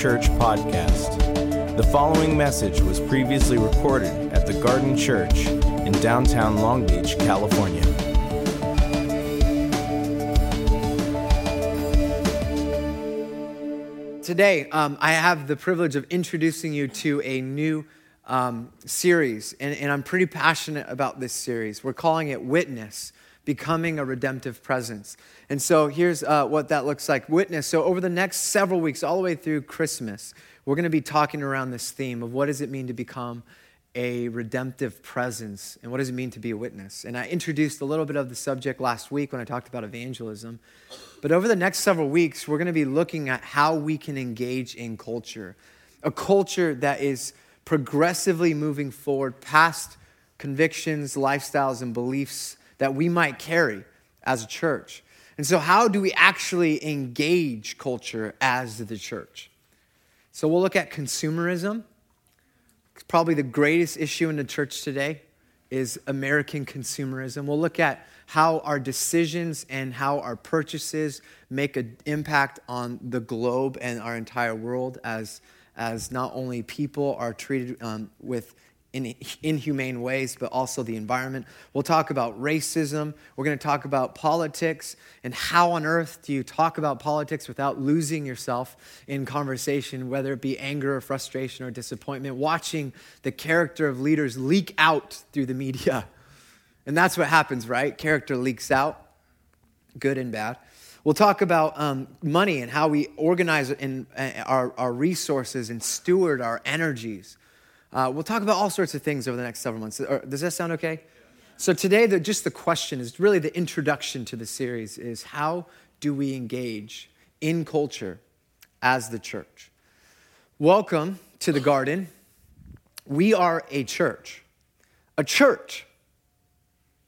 Church Podcast. The following message was previously recorded at the Garden Church in downtown Long Beach, California. Today, um, I have the privilege of introducing you to a new um, series, and, and I'm pretty passionate about this series. We're calling it Witness becoming a redemptive presence. And so here's uh, what that looks like witness. So, over the next several weeks, all the way through Christmas, we're going to be talking around this theme of what does it mean to become a redemptive presence and what does it mean to be a witness. And I introduced a little bit of the subject last week when I talked about evangelism. But over the next several weeks, we're going to be looking at how we can engage in culture, a culture that is progressively moving forward past convictions, lifestyles, and beliefs that we might carry as a church. And so, how do we actually engage culture as the church? So, we'll look at consumerism. It's Probably the greatest issue in the church today is American consumerism. We'll look at how our decisions and how our purchases make an impact on the globe and our entire world as, as not only people are treated um, with in inhumane ways, but also the environment. We'll talk about racism. We're going to talk about politics and how on earth do you talk about politics without losing yourself in conversation, whether it be anger or frustration or disappointment, watching the character of leaders leak out through the media. And that's what happens, right? Character leaks out, good and bad. We'll talk about um, money and how we organize in, uh, our, our resources and steward our energies. Uh, we'll talk about all sorts of things over the next several months. Does that sound okay? So today, the, just the question is really the introduction to the series is how do we engage in culture as the church? Welcome to the garden. We are a church. A church.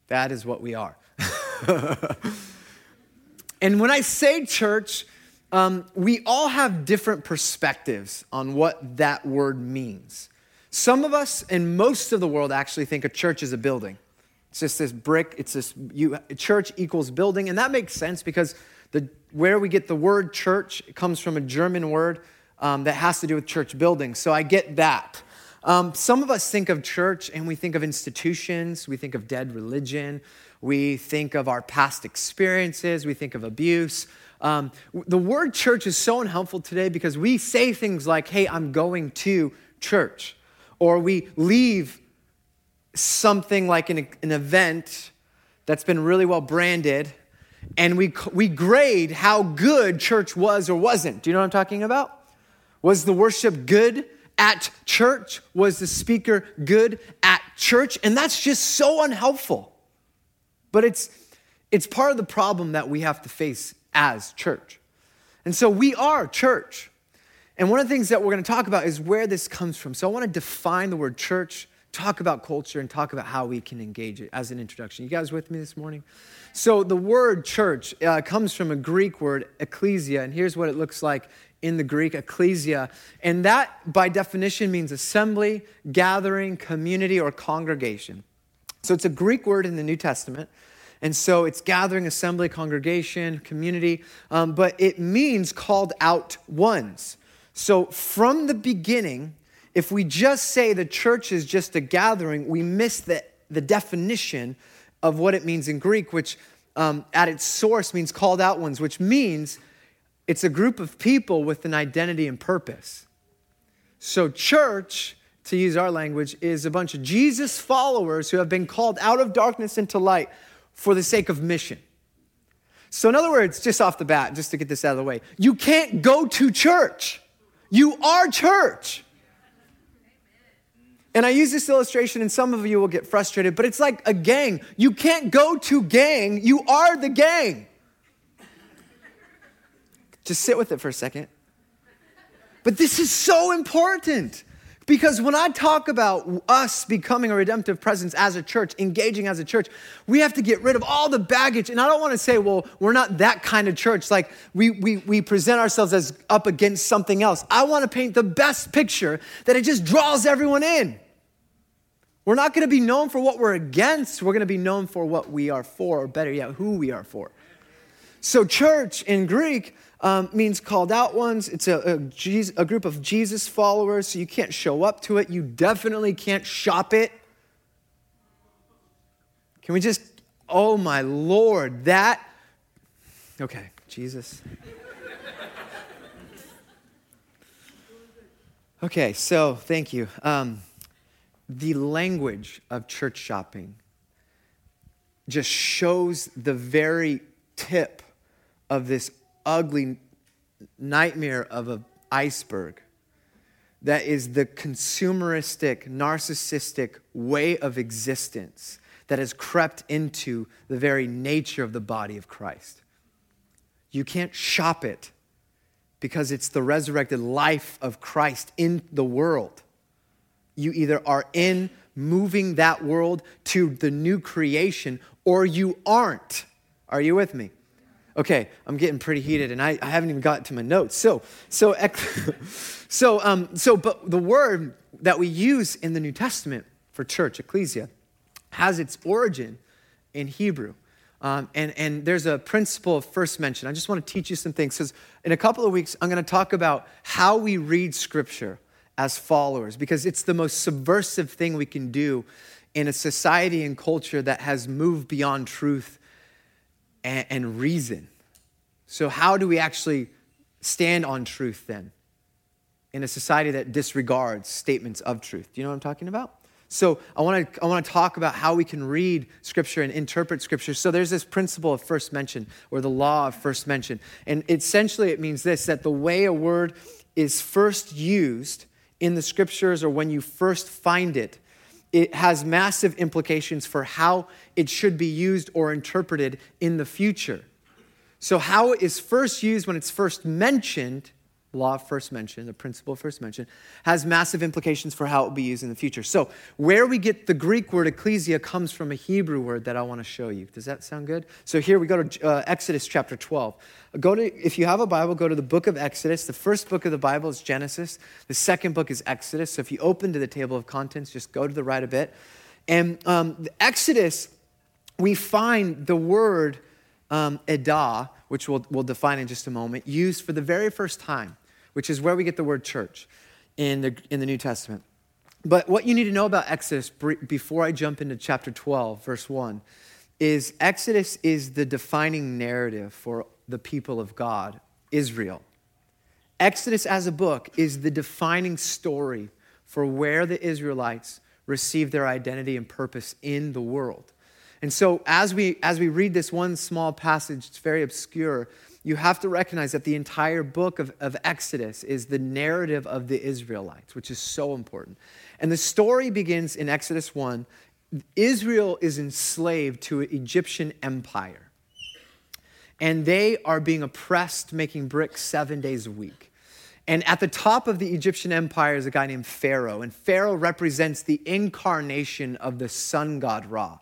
That is what we are. and when I say church, um, we all have different perspectives on what that word means. Some of us and most of the world actually think a church is a building. It's just this brick, it's this you, church equals building. And that makes sense because The, where we get the word church comes from a German word um, that has to do with church building. So I get that. Um, some of us think of church and we think of institutions, we think of dead religion, we think of our past experiences, we think of abuse. Um, the word church is so unhelpful today because we say things like, hey, I'm going to church, or we leave something like an, an event that's been really well branded and we, we grade how good church was or wasn't. Do you know what I'm talking about? Was the worship good at church? Was the speaker good at church? And that's just so unhelpful. But it's, it's part of the problem that we have to face as church. And so we are church. And one of the things that we're going to talk about is where this comes from. So I want to define the word church, talk about culture, and talk about how we can engage it as an introduction. You guys with me this morning? So the word church uh, comes from a Greek word, ecclesia, and here's what it looks like in the Greek, ecclesia. And that, by definition, means assembly, gathering, community, or congregation. So it's a Greek word in the New Testament. And so it's gathering, assembly, congregation, community, um, but it means called out ones. So from the beginning, if we just say the church is just a gathering, we miss the, the definition of what it means in Greek, which um, at its source means called out ones, which means it's a group of people with an identity and purpose. So, church, to use our language, is a bunch of Jesus followers who have been called out of darkness into light for the sake of mission. So, in other words, just off the bat, just to get this out of the way, you can't go to church. You are church. And I use this illustration, and some of you will get frustrated, but it's like a gang. You can't go to gang, you are the gang. Just sit with it for a second. But this is so important because when I talk about us becoming a redemptive presence as a church, engaging as a church, we have to get rid of all the baggage. And I don't want to say, well, we're not that kind of church. Like we, we, we present ourselves as up against something else. I want to paint the best picture that it just draws everyone in. We're not going to be known for what we're against. We're going to be known for what we are for, or better yet, who we are for. So, church in Greek um, means called out ones. It's a, a, Jesus, a group of Jesus followers, so you can't show up to it. You definitely can't shop it. Can we just, oh my Lord, that, okay, Jesus. Okay, so thank you. Um, the language of church shopping just shows the very tip of this ugly nightmare of an iceberg that is the consumeristic, narcissistic way of existence that has crept into the very nature of the body of Christ. You can't shop it because it's the resurrected life of Christ in the world. You either are in moving that world to the new creation or you aren't. Are you with me? Okay, I'm getting pretty heated, and I, I haven't even gotten to my notes. So, so, so, um, so, but the word that we use in the New Testament for church, ecclesia, has its origin in Hebrew. Um, and, and there's a principle of first mention. I just want to teach you some things because in a couple of weeks, I'm going to talk about how we read scripture as followers because it's the most subversive thing we can do in a society and culture that has moved beyond truth and, and reason. So, how do we actually stand on truth then in a society that disregards statements of truth? Do you know what I'm talking about? So I want to I want to talk about how we can read scripture and interpret scripture. So there's this principle of first mention or the law of first mention. And essentially it means this that the way a word is first used in the scriptures or when you first find it, it has massive implications for how it should be used or interpreted in the future. So, how it is first used when it's first mentioned, law first mention, the principle first mention, has massive implications for how it will be used in the future. So, where we get the Greek word ecclesia comes from a Hebrew word that I want to show you. Does that sound good? So, here we go to uh, Exodus chapter 12. Go to, if you have a Bible, go to the book of Exodus. The first book of the Bible is Genesis, the second book is Exodus. So, if you open to the table of contents, just go to the right a bit. And um, Exodus, we find the word um, edah, which we'll, we'll define in just a moment, used for the very first time, which is where we get the word church in the, in the New Testament. But what you need to know about Exodus before I jump into chapter 12, verse 1, is Exodus is the defining narrative for the people of God, Israel. Exodus as a book is the defining story for where the Israelites receive their identity and purpose in the world. And so as we as we read this one small passage, it's very obscure, you have to recognize that the entire book of, of Exodus is the narrative of the Israelites, which is so important. And the story begins in Exodus 1. Israel is enslaved to an Egyptian empire. And they are being oppressed, making bricks seven days a week. And at the top of the Egyptian empire is a guy named Pharaoh. And Pharaoh represents the incarnation of the sun god Ra.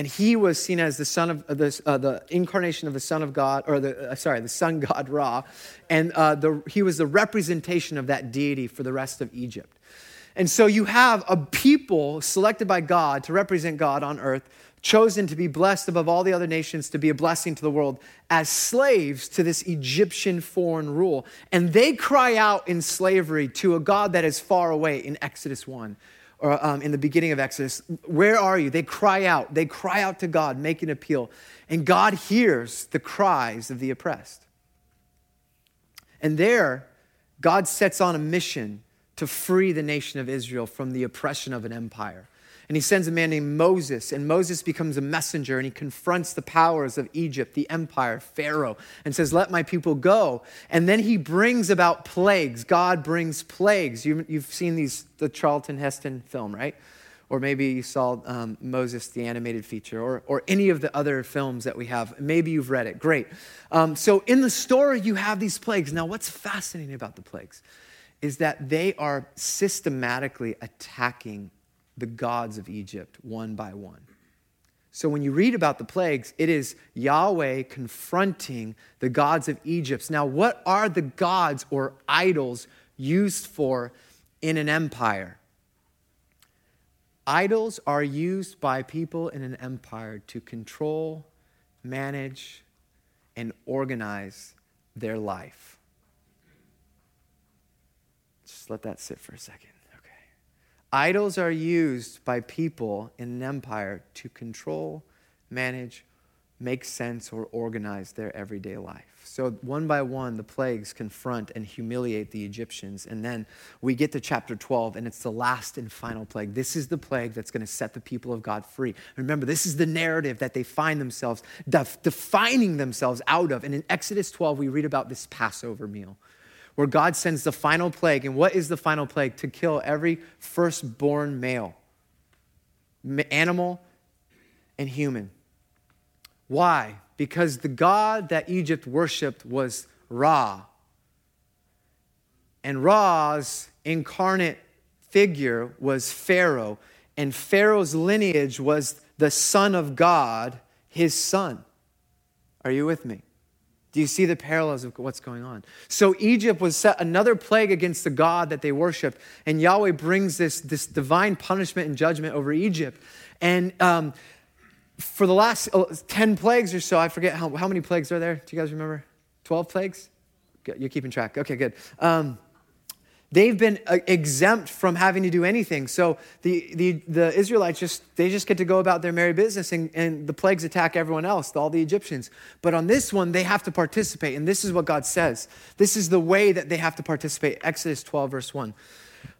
And he was seen as the son of uh, the, uh, the incarnation of the son of God, or the uh, sorry, the sun god Ra, and uh, the, he was the representation of that deity for the rest of Egypt. And so you have a people selected by God to represent God on earth, chosen to be blessed above all the other nations, to be a blessing to the world, as slaves to this Egyptian foreign rule. And they cry out in slavery to a God that is far away in Exodus 1 or um, in the beginning of Exodus, where are you? They cry out. They cry out to God, make an appeal. And God hears the cries of the oppressed. And there, God sets on a mission to free the nation of Israel from the oppression of an empire. And he sends a man named Moses, and Moses becomes a messenger and he confronts the powers of Egypt, the empire, Pharaoh, and says, Let my people go. And then he brings about plagues. God brings plagues. You, have seen these, the Charlton Heston film, right? Or maybe you saw um, Moses, the animated feature, or, or any of the other films that we have. Maybe you've read it. Great. Um, so in the story, you have these plagues. Now, what's fascinating about the plagues? is that they are systematically attacking the gods of Egypt one by one. So when you read about the plagues, it is Yahweh confronting the gods of Egypt. Now, what are the gods or idols used for in an empire? Idols are used by people in an empire to control, manage, and organize their life Just let that sit for a second. Idols are used by people in an empire to control, manage, make sense, or organize their everyday life. So, one by one, the plagues confront and humiliate the Egyptians. And then we get to chapter 12, and it's the last and final plague. This is the plague that's going to set the people of God free. Remember, this is the narrative that they find themselves def- defining themselves out of. And in Exodus 12, we read about this Passover meal where God sends the final plague. And what is the final plague? To kill every firstborn male, animal, and human. Why? Because the God that Egypt worshiped was Ra. And Ra's incarnate figure was Pharaoh. And Pharaoh's lineage was the son of God, his son. Are you with me? Do you see the parallels of what's going on? So Egypt was set another plague against the God that they worshiped, and Yahweh brings this, this divine punishment and judgment over Egypt. And um, for the last uh, 10 plagues or so, I forget how, how many plagues are there. Do you guys remember? 12 plagues? You're keeping track. Okay, good. Um, they've been uh, exempt from having to do anything. So the, the, the Israelites just, they just get to go about their merry business and, and the plagues attack everyone else, all the Egyptians. But on this one, they have to participate. And this is what God says. This is the way that they have to participate. Exodus 12, verse 1.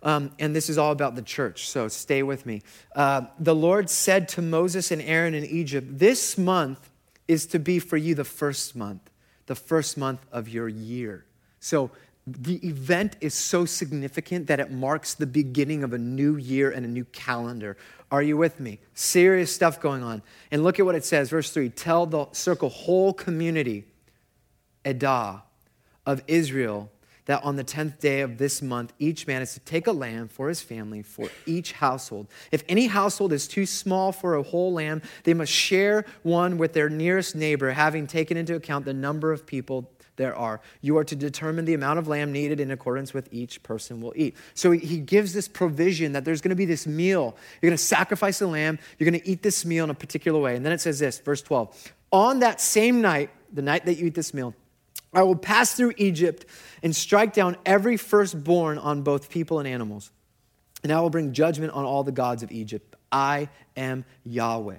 Um, and this is all about the church, so stay with me. Uh, the Lord said to Moses and Aaron in Egypt, This month is to be for you the first month, the first month of your year. So the event is so significant that it marks the beginning of a new year and a new calendar. Are you with me? Serious stuff going on. And look at what it says, verse 3 Tell the circle whole community, Edah, of Israel, that on the 10th day of this month, each man is to take a lamb for his family, for each household. If any household is too small for a whole lamb, they must share one with their nearest neighbor, having taken into account the number of people there are. You are to determine the amount of lamb needed in accordance with each person will eat. So he gives this provision that there's going to be this meal. You're going to sacrifice a lamb, you're going to eat this meal in a particular way. And then it says this, verse 12 On that same night, the night that you eat this meal, I will pass through Egypt and strike down every firstborn on both people and animals. And I will bring judgment on all the gods of Egypt. I am Yahweh.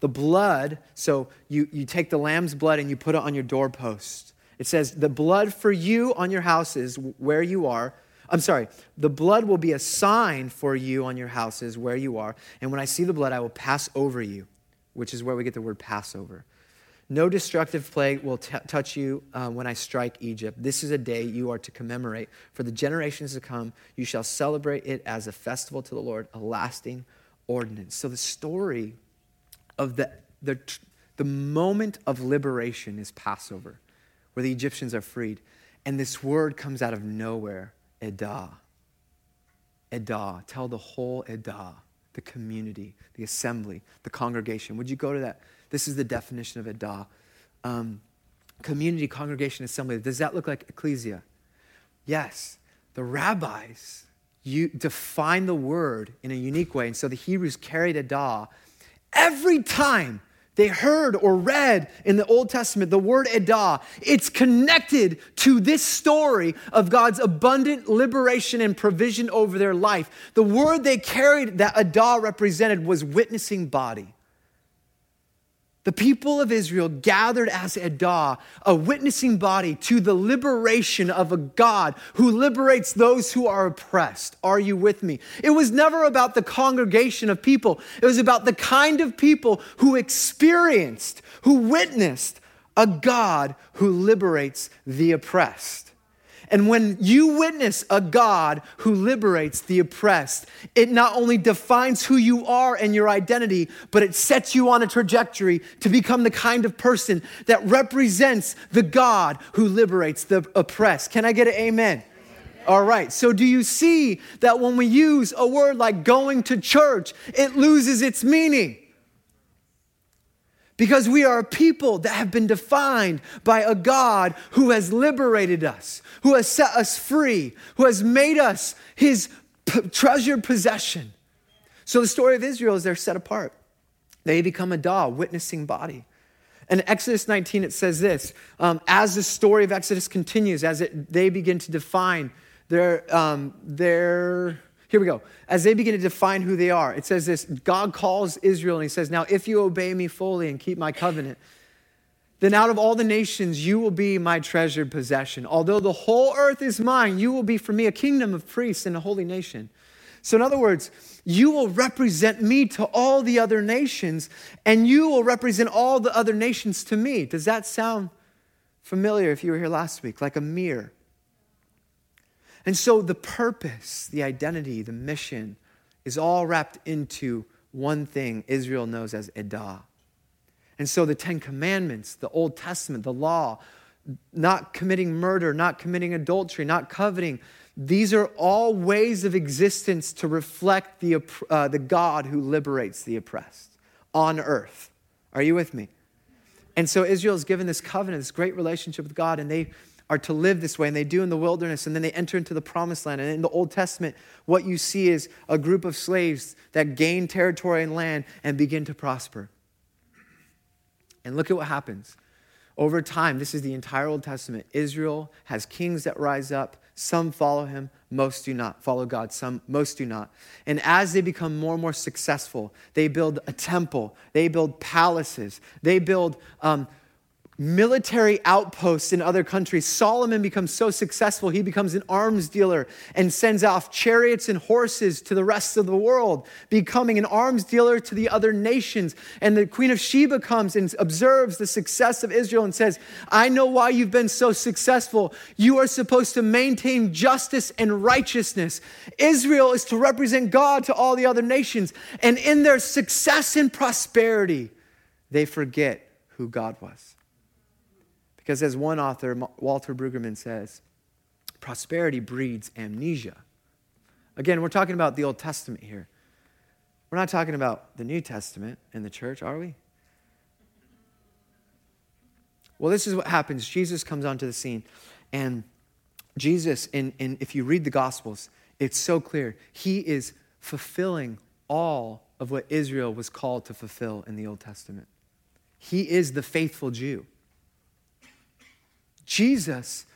The blood, so you, you take the lamb's blood and you put it on your doorpost. It says, The blood for you on your houses where you are. I'm sorry, the blood will be a sign for you on your houses where you are. And when I see the blood, I will pass over you, which is where we get the word Passover. No destructive plague will t- touch you uh, when I strike Egypt. This is a day you are to commemorate. For the generations to come, you shall celebrate it as a festival to the Lord, a lasting ordinance. So the story of the, the, the moment of liberation is Passover, where the Egyptians are freed. And this word comes out of nowhere Edah. Edah. Tell the whole Edah, the community, the assembly, the congregation. Would you go to that? This is the definition of Edah. Um, community, congregation, assembly. Does that look like ecclesia? Yes. The rabbis you define the word in a unique way. And so the Hebrews carried Edah every time they heard or read in the Old Testament the word Edah, it's connected to this story of God's abundant liberation and provision over their life. The word they carried that Edah represented was witnessing body. The people of Israel gathered as Edah, a witnessing body to the liberation of a God who liberates those who are oppressed. Are you with me? It was never about the congregation of people, it was about the kind of people who experienced, who witnessed a God who liberates the oppressed. And when you witness a God who liberates the oppressed, it not only defines who you are and your identity, but it sets you on a trajectory to become the kind of person that represents the God who liberates the oppressed. Can I get an amen? All right. So, do you see that when we use a word like going to church, it loses its meaning? Because we are a people that have been defined by a God who has liberated us, who has set us free, who has made us his p- treasured possession. So the story of Israel is they're set apart. They become a Edah, witnessing body. In Exodus 19, it says this um, as the story of Exodus continues, as it, they begin to define their, um, their here we go. As they begin to define who they are, it says this God calls Israel and he says, Now, if you obey me fully and keep my covenant, then out of all the nations you will be my treasured possession. Although the whole earth is mine, you will be for me a kingdom of priests and a holy nation. So, in other words, you will represent me to all the other nations, and you will represent all the other nations to me. Does that sound familiar if you were here last week? Like a mirror. And so the purpose, the identity, the mission is all wrapped into one thing Israel knows as Edah. And so the Ten Commandments, the Old Testament, the law, not committing murder, not committing adultery, not coveting, these are all ways of existence to reflect the, uh, the God who liberates the oppressed on earth. Are you with me? And so Israel is given this covenant, this great relationship with God, and they are to live this way, and they do in the wilderness, and then they enter into the promised land. And in the Old Testament, what you see is a group of slaves that gain territory and land and begin to prosper. And look at what happens. Over time, this is the entire Old Testament. Israel has kings that rise up. Some follow him, most do not. Follow God, some, most do not. And as they become more and more successful, they build a temple, they build palaces, they build um, military outposts in other countries. Solomon becomes so successful, he becomes an arms dealer and sends off chariots and horses to the rest of the world, becoming an arms dealer to the other nations. And the Queen of Sheba comes and observes the success of Israel and says, I know why you've been so successful. You are supposed to maintain justice and righteousness. Israel is to represent God to all the other nations. And in their success and prosperity, they forget who God was. Because as one author, Walter Brueggemann says, prosperity breeds amnesia. Again, we're talking about the Old Testament here. We're not talking about the New Testament in the church, are we? Well, this is what happens. Jesus comes onto the scene, and Jesus, in, in, if you read the Gospels, it's so clear. He is fulfilling all of what Israel was called to fulfill in the Old Testament. He is the faithful Jew. Jesus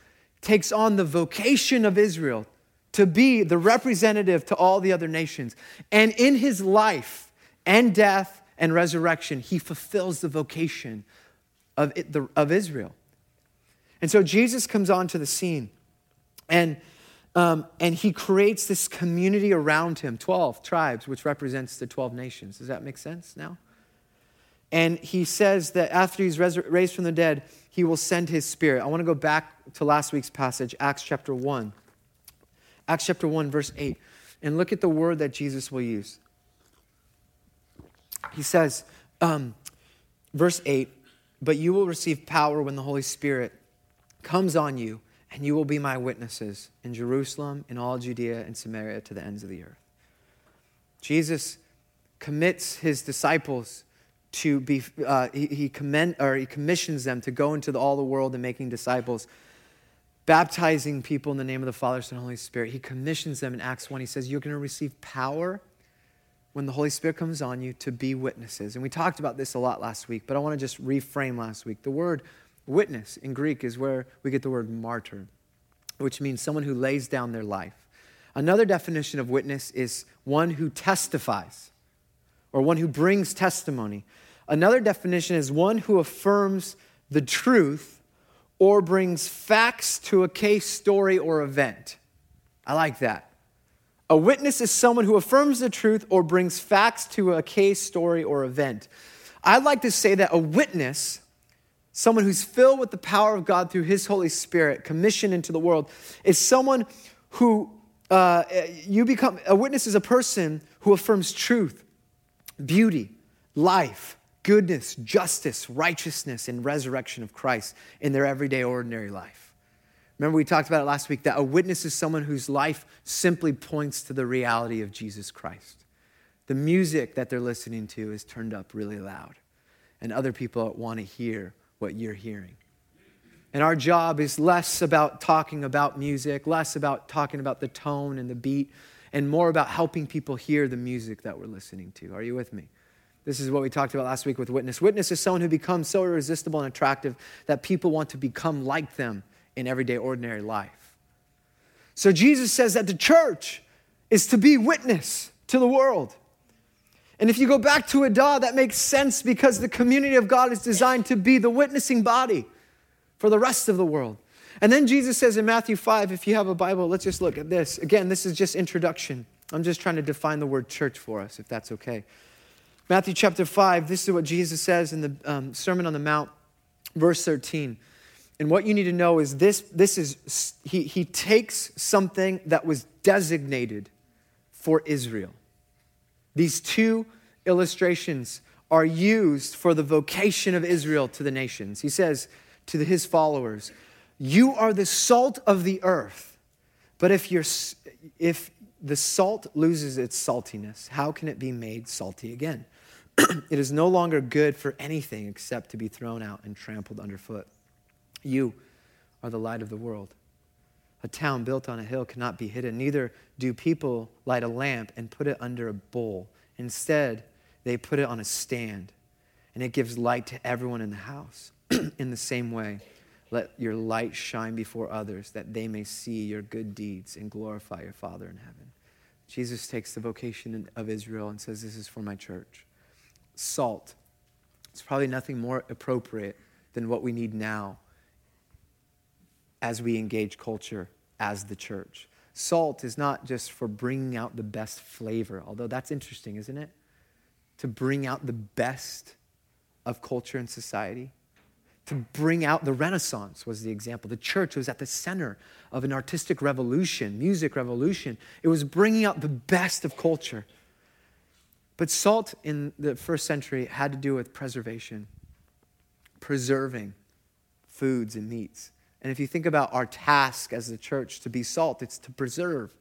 takes on the vocation of Israel to be the representative to all the other nations. And in his life and death and resurrection, he fulfills the vocation of, it, the, of Israel. And so Jesus comes onto the scene and, um, and he creates this community around him 12 tribes, which represents the 12 nations. Does that make sense now? And he says that after he's raised from the dead, he will send his spirit. I want to go back to last week's passage, Acts chapter 1. Acts chapter 1, verse 8. And look at the word that Jesus will use. He says, um, verse 8, but you will receive power when the Holy Spirit comes on you, and you will be my witnesses in Jerusalem, in all Judea and Samaria, to the ends of the earth. Jesus commits his disciples to be, uh, he, he, commend, or he commissions them to go into the, all the world and making disciples, baptizing people in the name of the Father, Son, and Holy Spirit. He commissions them in Acts 1. He says, You're going to receive power when the Holy Spirit comes on you to be witnesses. And we talked about this a lot last week, but I want to just reframe last week. The word witness in Greek is where we get the word martyr, which means someone who lays down their life. Another definition of witness is one who testifies or one who brings testimony. Another definition is one who affirms the truth or brings facts to a case, story, or event. I like that. A witness is someone who affirms the truth or brings facts to a case, story, or event. I'd like to say that a witness, someone who's filled with the power of God through his Holy Spirit, commissioned into the world, is someone who uh, you become, a witness is a person who affirms truth, beauty, life, goodness, justice, righteousness, and resurrection of Christ in their everyday, ordinary life. Remember, we talked about it last week that a witness is someone whose life simply points to the reality of Jesus Christ. The music that they're listening to is turned up really loud, and other people want to hear what you're hearing. And our job is less about talking about music, less about talking about the tone and the beat, and more about helping people hear the music that we're listening to. Are you with me? This is what we talked about last week with Witness. Witness is someone who becomes so irresistible and attractive that people want to become like them in everyday, ordinary life. So Jesus says that the church is to be witness to the world. And if you go back to Edah, that makes sense because the community of God is designed to be the witnessing body for the rest of the world. And then Jesus says in Matthew 5, if you have a Bible, let's just look at this. Again, this is just introduction. I'm just trying to define the word church for us, if that's okay. Matthew chapter 5, this is what Jesus says in the um, Sermon on the Mount, verse 13. And what you need to know is this, this is, he, he takes something that was designated for Israel. These two illustrations are used for the vocation of Israel to the nations. He says to his followers, you are the salt of the earth. But if, you're, if the salt loses its saltiness, how can it be made salty again? it is no longer good for anything except to be thrown out and trampled underfoot. You are the light of the world. A town built on a hill cannot be hidden. Neither do people light a lamp and put it under a bowl. Instead, they put it on a stand, and it gives light to everyone in the house. in the same way, let your light shine before others that they may see your good deeds and glorify your Father in heaven. Jesus takes the vocation of Israel and says, This is for my church. Salt. It's probably nothing more appropriate than what we need now as we engage culture as the church. Salt is not just for bringing out the best flavor, although that's interesting, isn't it? To bring out the best of culture and society to bring out the Renaissance, was the example. The church was at the center of an artistic revolution, music revolution. It was bringing out the best of culture. But salt in the first century had to do with preservation, preserving foods and meats. And if you think about our task as the church to be salt, it's to preserve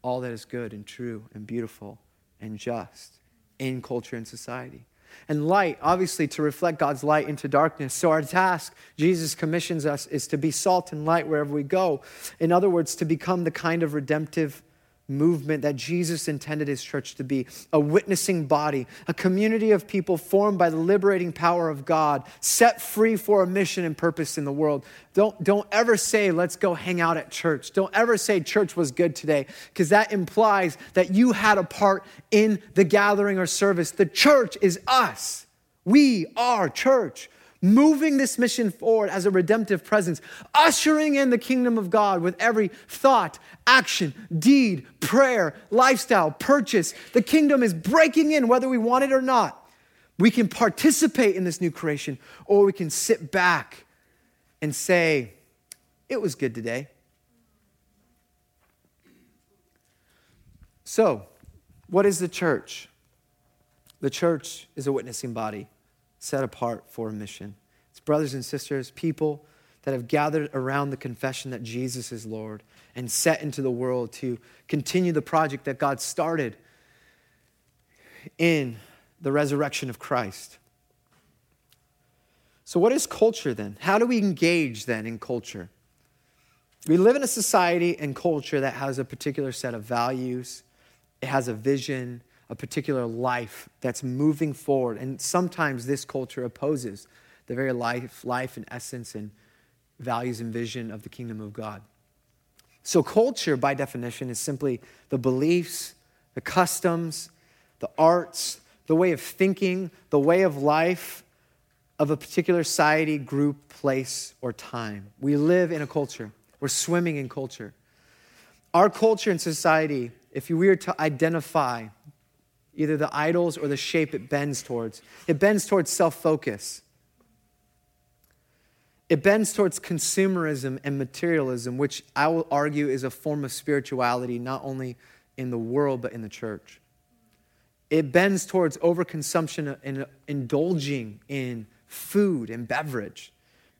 all that is good and true and beautiful and just in culture and society. And light, obviously, to reflect God's light into darkness. So, our task, Jesus commissions us, is to be salt and light wherever we go. In other words, to become the kind of redemptive movement that Jesus intended his church to be a witnessing body, a community of people formed by the liberating power of God, set free for a mission and purpose in the world. Don't, don't ever say, let's go hang out at church. Don't ever say church was good today, because that implies that you had a part in the gathering or service. The church is us. We are church moving this mission forward as a redemptive presence, ushering in the kingdom of God with every thought, action, deed, prayer, lifestyle, purchase. The kingdom is breaking in whether we want it or not. We can participate in this new creation, or we can sit back and say, It was good today. So, what is the church? The church is a witnessing body set apart for a mission. It's brothers and sisters, people that have gathered around the confession that Jesus is Lord and set into the world to continue the project that God started in the resurrection of Christ. So, what is culture then? How do we engage then in culture? We live in a society and culture that has a particular set of values, it has a vision, a particular life that's moving forward. And sometimes this culture opposes the very life, life and essence and values and vision of the kingdom of God. So, culture, by definition, is simply the beliefs, the customs, the arts, the way of thinking, the way of life of a particular society, group, place, or time. We live in a culture, we're swimming in culture. Our culture and society, if we were to identify either the idols or the shape it bends towards. It bends towards self focus. It bends towards consumerism and materialism, which I will argue is a form of spirituality, not only in the world, but in the church. It bends towards overconsumption and indulging in food and beverage,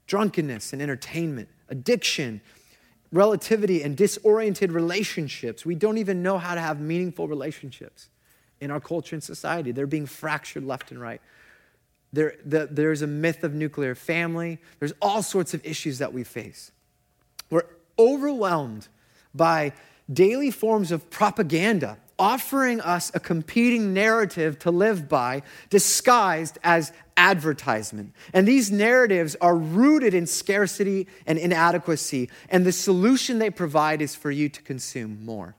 drunkenness and entertainment, addiction, relativity, and disoriented relationships. We don't even know how to have meaningful relationships in our culture and society. They're being fractured left and right. There, the, there's a myth of nuclear family. There's all sorts of issues that we face. We're overwhelmed by daily forms of propaganda offering us a competing narrative to live by disguised as advertisement. And these narratives are rooted in scarcity and inadequacy. And the solution they provide is for you to consume more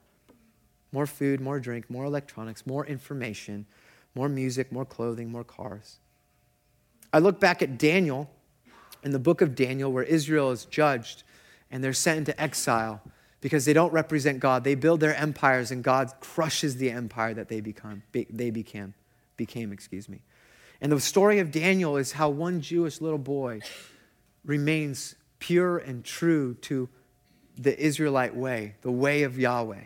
more food, more drink, more electronics, more information, more music, more clothing, more cars. I look back at Daniel in the book of Daniel, where Israel is judged and they're sent into exile because they don't represent God. They build their empires and God crushes the empire that they become they became became, excuse me. And the story of Daniel is how one Jewish little boy remains pure and true to the Israelite way, the way of Yahweh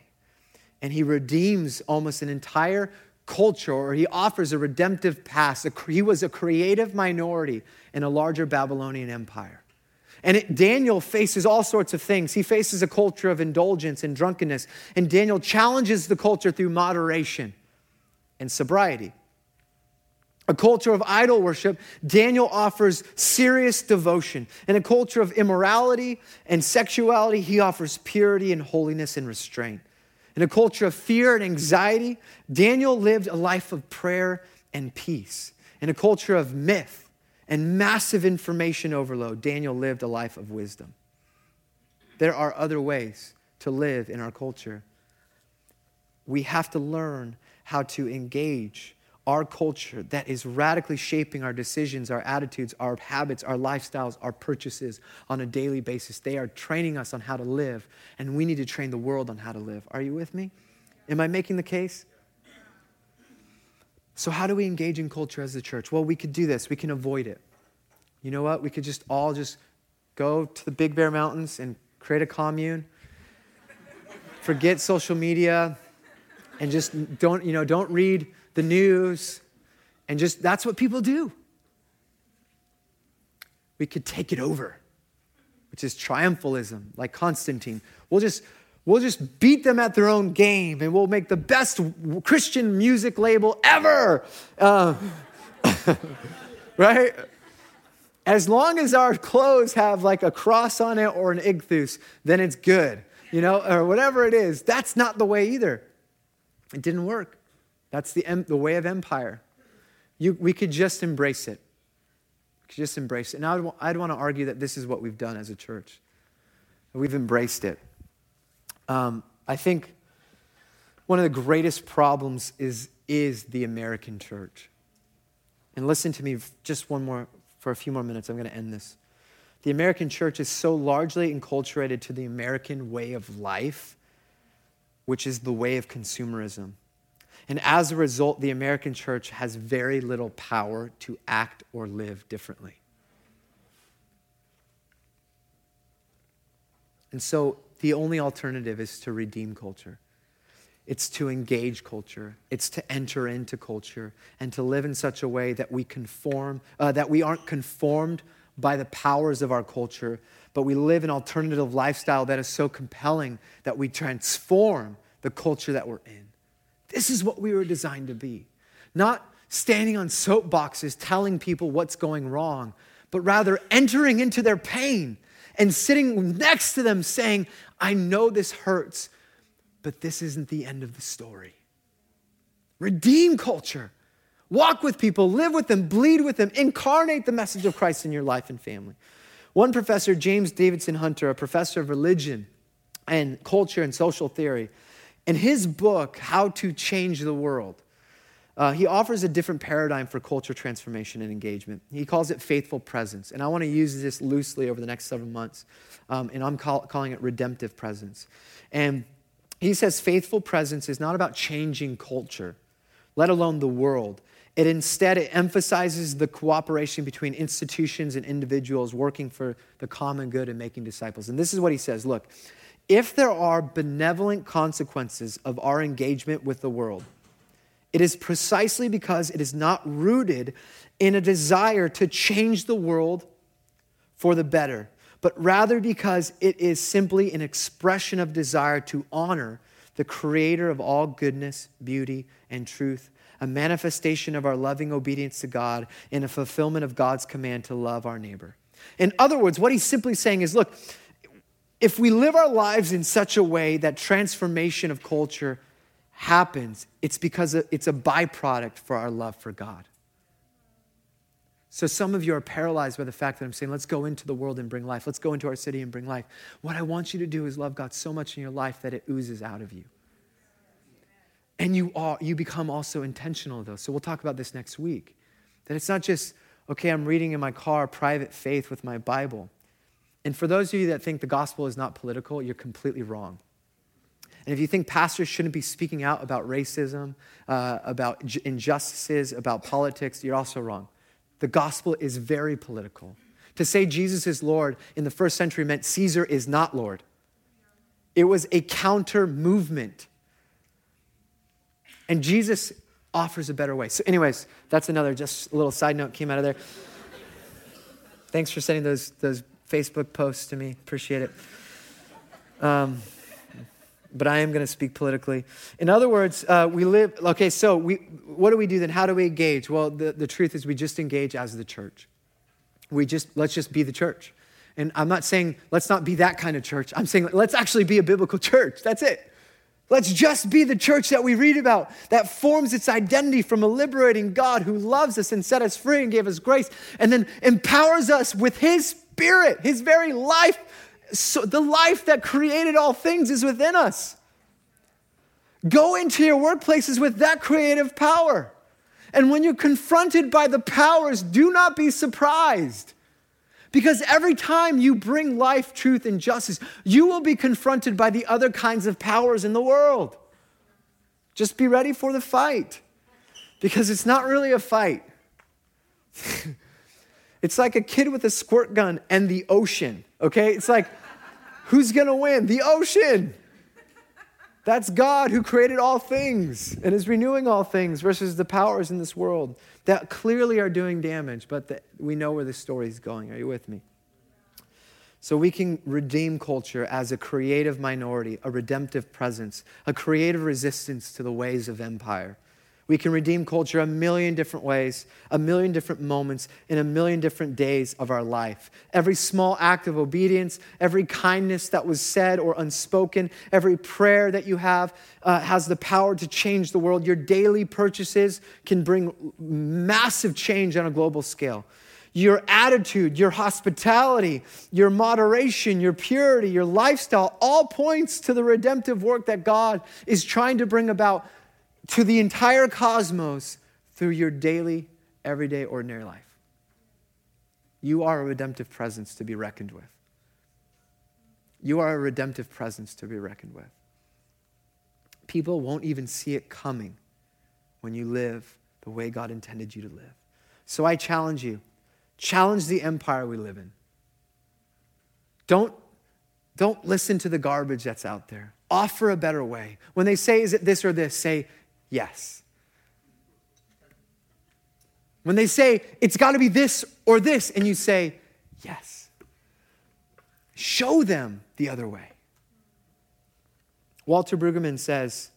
and he redeems almost an entire culture, or he offers a redemptive past. He was a creative minority in a larger Babylonian empire. And it, Daniel faces all sorts of things. He faces a culture of indulgence and drunkenness. And Daniel challenges the culture through moderation and sobriety. A culture of idol worship, Daniel offers serious devotion. In a culture of immorality and sexuality, he offers purity and holiness and restraint. In a culture of fear and anxiety, Daniel lived a life of prayer and peace. In a culture of myth and massive information overload, Daniel lived a life of wisdom. There are other ways to live in our culture. We have to learn how to engage our culture that is radically shaping our decisions, our attitudes, our habits, our lifestyles, our purchases on a daily basis. They are training us on how to live, and we need to train the world on how to live. Are you with me? Am I making the case? So, how do we engage in culture as the church? Well, we could do this, we can avoid it. You know what? We could just all just go to the Big Bear Mountains and create a commune, forget social media, and just don't, you know, don't read the news, and just that's what people do. We could take it over, which is triumphalism, like Constantine. We'll just we'll just beat them at their own game and we'll make the best Christian music label ever. Uh, right? As long as our clothes have like a cross on it or an ichthus, then it's good, you know, or whatever it is. That's not the way either. It didn't work. That's the, the way of empire. You, we could just embrace it. We could just embrace it. And I'd, I'd want to argue that this is what we've done as a church. We've embraced it. Um, I think one of the greatest problems is, is the American church. And listen to me just one more, for a few more minutes. I'm going to end this. The American church is so largely enculturated to the American way of life, which is the way of consumerism. And as a result, the American church has very little power to act or live differently. And so the only alternative is to redeem culture. It's to engage culture. It's to enter into culture and to live in such a way that we conform, uh, that we aren't conformed by the powers of our culture, but we live an alternative lifestyle that is so compelling that we transform the culture that we're in. This is what we were designed to be. Not standing on soapboxes telling people what's going wrong, but rather entering into their pain and sitting next to them saying, I know this hurts, but this isn't the end of the story. Redeem culture. Walk with people, live with them, bleed with them, incarnate the message of Christ in your life and family. One professor, James Davidson Hunter, a professor of religion and culture and social theory, in his book, How to Change the World, uh, he offers a different paradigm for culture transformation and engagement. He calls it faithful presence. And I want to use this loosely over the next several months. Um, and I'm call, calling it redemptive presence. And he says faithful presence is not about changing culture, let alone the world. It instead it emphasizes the cooperation between institutions and individuals working for the common good and making disciples. And this is what he says, look, if there are benevolent consequences of our engagement with the world, it is precisely because it is not rooted in a desire to change the world for the better, but rather because it is simply an expression of desire to honor the creator of all goodness, beauty, and truth, a manifestation of our loving obedience to God, and a fulfillment of God's command to love our neighbor. In other words, what he's simply saying is look, if we live our lives in such a way that transformation of culture happens, it's because it's a byproduct for our love for God. So some of you are paralyzed by the fact that I'm saying, let's go into the world and bring life. Let's go into our city and bring life. What I want you to do is love God so much in your life that it oozes out of you. And you are you become also intentional though. So we'll talk about this next week. That it's not just, okay, I'm reading in my car private faith with my Bible. And for those of you that think the gospel is not political, you're completely wrong. And if you think pastors shouldn't be speaking out about racism, uh, about injustices, about politics, you're also wrong. The gospel is very political. To say Jesus is Lord in the first century meant Caesar is not Lord. It was a counter movement. And Jesus offers a better way. So, anyways, that's another just little side note came out of there. Thanks for sending those, those Facebook posts to me. Appreciate it. Um, but I am going to speak politically. In other words, uh, we live, okay, so we, what do we do then? How do we engage? Well, the, the truth is we just engage as the church. We just, let's just be the church. And I'm not saying let's not be that kind of church. I'm saying let's actually be a biblical church. That's it. Let's just be the church that we read about that forms its identity from a liberating God who loves us and set us free and gave us grace and then empowers us with His Spirit, His very life so the life that created all things is within us. Go into your workplaces with that creative power. And when you're confronted by the powers, do not be surprised. Because every time you bring life, truth, and justice, you will be confronted by the other kinds of powers in the world. Just be ready for the fight. Because it's not really a fight. it's like a kid with a squirt gun and the ocean, okay? It's like, Who's to win? The ocean. That's God who created all things and is renewing all things versus the powers in this world that clearly are doing damage, but the, we know where the story is going. Are you with me? So we can redeem culture as a creative minority, a redemptive presence, a creative resistance to the ways of empire. We can redeem culture a million different ways, a million different moments, in a million different days of our life. Every small act of obedience, every kindness that was said or unspoken, every prayer that you have uh, has the power to change the world. Your daily purchases can bring massive change on a global scale. Your attitude, your hospitality, your moderation, your purity, your lifestyle all points to the redemptive work that God is trying to bring about to the entire cosmos through your daily, everyday, ordinary life. You are a redemptive presence to be reckoned with. You are a redemptive presence to be reckoned with. People won't even see it coming when you live the way God intended you to live. So I challenge you challenge the empire we live in. Don't, don't listen to the garbage that's out there. Offer a better way. When they say, is it this or this, say, yes. When they say, it's got to be this or this, and you say, yes. Show them the other way. Walter Brueggemann says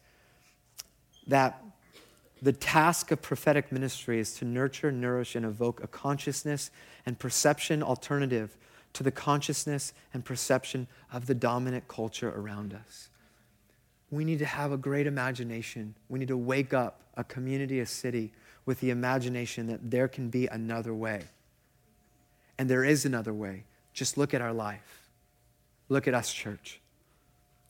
that the task of prophetic ministry is to nurture, nourish, and evoke a consciousness and perception alternative to the consciousness and perception of the dominant culture around us we need to have a great imagination. We need to wake up a community, a city, with the imagination that there can be another way. And there is another way. Just look at our life. Look at us, church.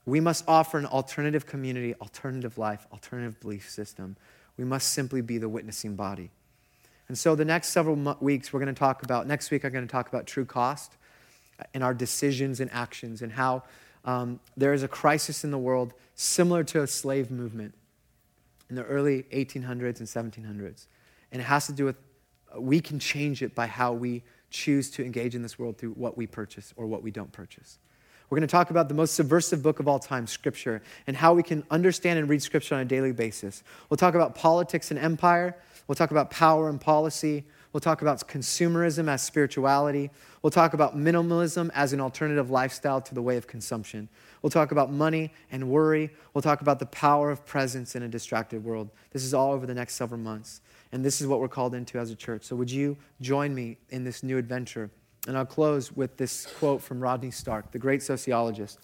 We must offer an alternative community, alternative life, alternative belief system. We must simply be the witnessing body. And so, the next several weeks, we're going to talk about, next week, I'm going to talk about true cost uh, and our decisions and actions and how um, there is a crisis in the world similar to a slave movement in the early 1800s and 1700s. And it has to do with uh, we can change it by how we choose to engage in this world through what we purchase or what we don't purchase. We're going to talk about the most subversive book of all time, Scripture, and how we can understand and read Scripture on a daily basis. We'll talk about politics and empire. We'll talk about power and policy. We'll talk about consumerism as spirituality. We'll talk about minimalism as an alternative lifestyle to the way of consumption. We'll talk about money and worry. We'll talk about the power of presence in a distracted world. This is all over the next several months. And this is what we're called into as a church. So, would you join me in this new adventure? And I'll close with this quote from Rodney Stark, the great sociologist,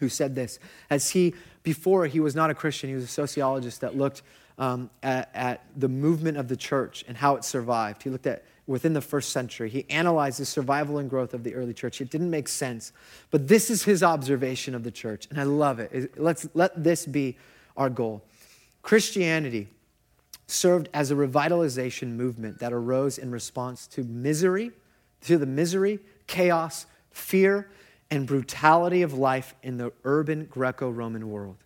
who said this. As he, before he was not a Christian, he was a sociologist that looked um, at, at the movement of the church and how it survived. He looked at within the first century. He analyzed the survival and growth of the early church. It didn't make sense, but this is his observation of the church, and I love it. Let's let this be our goal. Christianity served as a revitalization movement that arose in response to misery, to the misery, chaos, fear, and brutality of life in the urban Greco Roman world.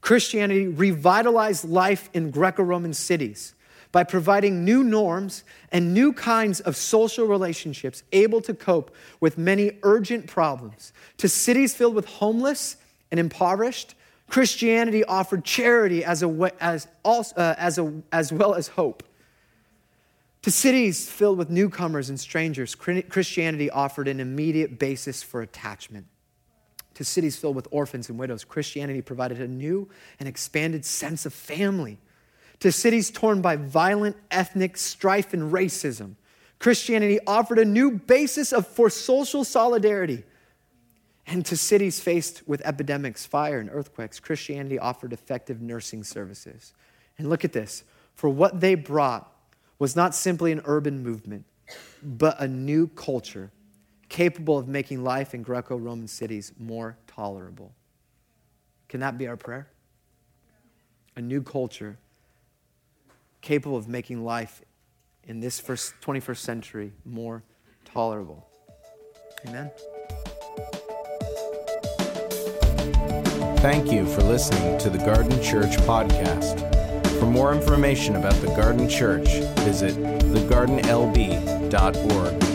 Christianity revitalized life in Greco Roman cities by providing new norms and new kinds of social relationships able to cope with many urgent problems. To cities filled with homeless and impoverished, Christianity offered charity as, a, as, also, uh, as, a, as well as hope. To cities filled with newcomers and strangers, Christianity offered an immediate basis for attachment. To cities filled with orphans and widows, Christianity provided a new and expanded sense of family to cities torn by violent ethnic strife and racism. Christianity offered a new basis of, for social solidarity. And to cities faced with epidemics, fire, and earthquakes, Christianity offered effective nursing services. And look at this for what they brought was not simply an urban movement, but a new culture capable of making life in Greco Roman cities more tolerable. Can that be our prayer? A new culture capable of making life in this first 21st century more tolerable. Amen. Thank you for listening to the Garden Church podcast. For more information about the Garden Church, visit thegardenlb.org.